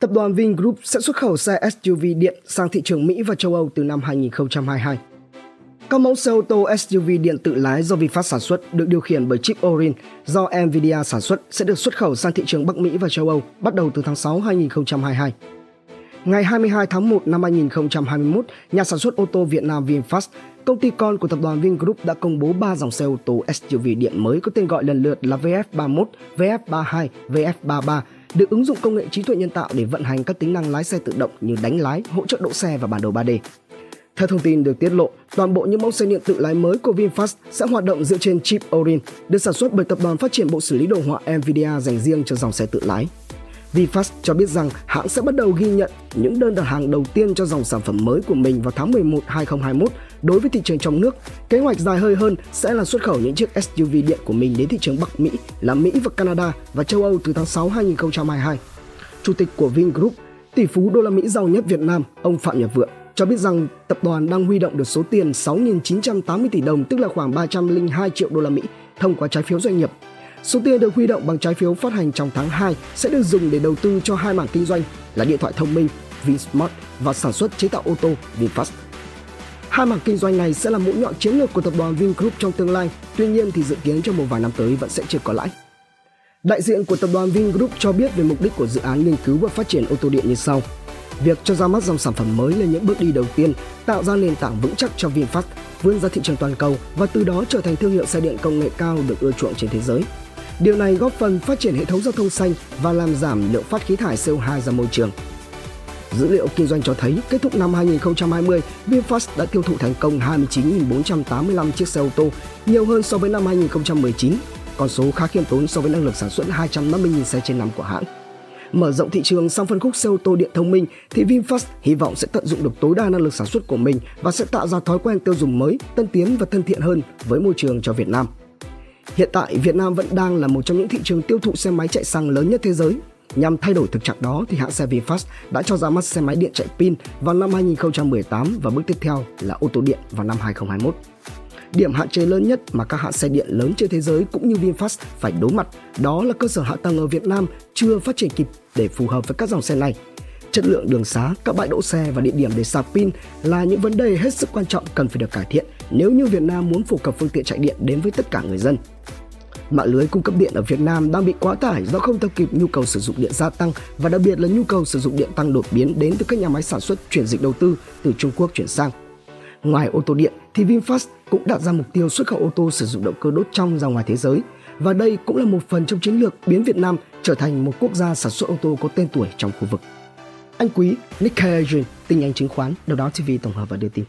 Tập đoàn Vingroup sẽ xuất khẩu xe SUV điện sang thị trường Mỹ và châu Âu từ năm 2022. Các mẫu xe ô tô SUV điện tự lái do VinFast sản xuất được điều khiển bởi chip Orin do Nvidia sản xuất sẽ được xuất khẩu sang thị trường Bắc Mỹ và châu Âu bắt đầu từ tháng 6 2022. Ngày 22 tháng 1 năm 2021, nhà sản xuất ô tô Việt Nam VinFast, công ty con của tập đoàn Vingroup đã công bố 3 dòng xe ô tô SUV điện mới có tên gọi lần lượt là VF31, VF32, VF33 được ứng dụng công nghệ trí tuệ nhân tạo để vận hành các tính năng lái xe tự động như đánh lái, hỗ trợ đỗ xe và bản đồ 3D. Theo thông tin được tiết lộ, toàn bộ những mẫu xe điện tự lái mới của VinFast sẽ hoạt động dựa trên chip Orin, được sản xuất bởi tập đoàn phát triển bộ xử lý đồ họa Nvidia dành riêng cho dòng xe tự lái. VinFast cho biết rằng hãng sẽ bắt đầu ghi nhận những đơn đặt hàng đầu tiên cho dòng sản phẩm mới của mình vào tháng 11 2021 đối với thị trường trong nước. Kế hoạch dài hơi hơn sẽ là xuất khẩu những chiếc SUV điện của mình đến thị trường Bắc Mỹ là Mỹ và Canada và châu Âu từ tháng 6 2022. Chủ tịch của Vingroup, tỷ phú đô la Mỹ giàu nhất Việt Nam, ông Phạm Nhật Vượng cho biết rằng tập đoàn đang huy động được số tiền 6.980 tỷ đồng tức là khoảng 302 triệu đô la Mỹ thông qua trái phiếu doanh nghiệp Số tiền được huy động bằng trái phiếu phát hành trong tháng 2 sẽ được dùng để đầu tư cho hai mảng kinh doanh là điện thoại thông minh Vinsmart và sản xuất chế tạo ô tô VinFast. Hai mảng kinh doanh này sẽ là mũi nhọn chiến lược của tập đoàn Vingroup trong tương lai, tuy nhiên thì dự kiến trong một vài năm tới vẫn sẽ chưa có lãi. Đại diện của tập đoàn Vingroup cho biết về mục đích của dự án nghiên cứu và phát triển ô tô điện như sau. Việc cho ra mắt dòng sản phẩm mới là những bước đi đầu tiên tạo ra nền tảng vững chắc cho VinFast vươn ra thị trường toàn cầu và từ đó trở thành thương hiệu xe điện công nghệ cao được ưa chuộng trên thế giới. Điều này góp phần phát triển hệ thống giao thông xanh và làm giảm lượng phát khí thải CO2 ra môi trường. Dữ liệu kinh doanh cho thấy kết thúc năm 2020, VinFast đã tiêu thụ thành công 29.485 chiếc xe ô tô, nhiều hơn so với năm 2019, con số khá khiêm tốn so với năng lực sản xuất 250.000 xe trên năm của hãng. Mở rộng thị trường sang phân khúc xe ô tô điện thông minh thì VinFast hy vọng sẽ tận dụng được tối đa năng lực sản xuất của mình và sẽ tạo ra thói quen tiêu dùng mới, tân tiến và thân thiện hơn với môi trường cho Việt Nam. Hiện tại, Việt Nam vẫn đang là một trong những thị trường tiêu thụ xe máy chạy xăng lớn nhất thế giới. Nhằm thay đổi thực trạng đó thì hãng xe VinFast đã cho ra mắt xe máy điện chạy pin vào năm 2018 và bước tiếp theo là ô tô điện vào năm 2021. Điểm hạn chế lớn nhất mà các hãng xe điện lớn trên thế giới cũng như VinFast phải đối mặt đó là cơ sở hạ tầng ở Việt Nam chưa phát triển kịp để phù hợp với các dòng xe này. Chất lượng đường xá, các bãi đỗ xe và địa điểm để sạc pin là những vấn đề hết sức quan trọng cần phải được cải thiện nếu như Việt Nam muốn phổ cập phương tiện chạy điện đến với tất cả người dân. Mạng lưới cung cấp điện ở Việt Nam đang bị quá tải do không theo kịp nhu cầu sử dụng điện gia tăng và đặc biệt là nhu cầu sử dụng điện tăng đột biến đến từ các nhà máy sản xuất chuyển dịch đầu tư từ Trung Quốc chuyển sang. Ngoài ô tô điện thì VinFast cũng đặt ra mục tiêu xuất khẩu ô tô sử dụng động cơ đốt trong ra ngoài thế giới và đây cũng là một phần trong chiến lược biến Việt Nam trở thành một quốc gia sản xuất ô tô có tên tuổi trong khu vực. Anh Quý, Nick Adrian, tin nhanh chứng khoán, đầu đó TV tổng hợp và đưa tin.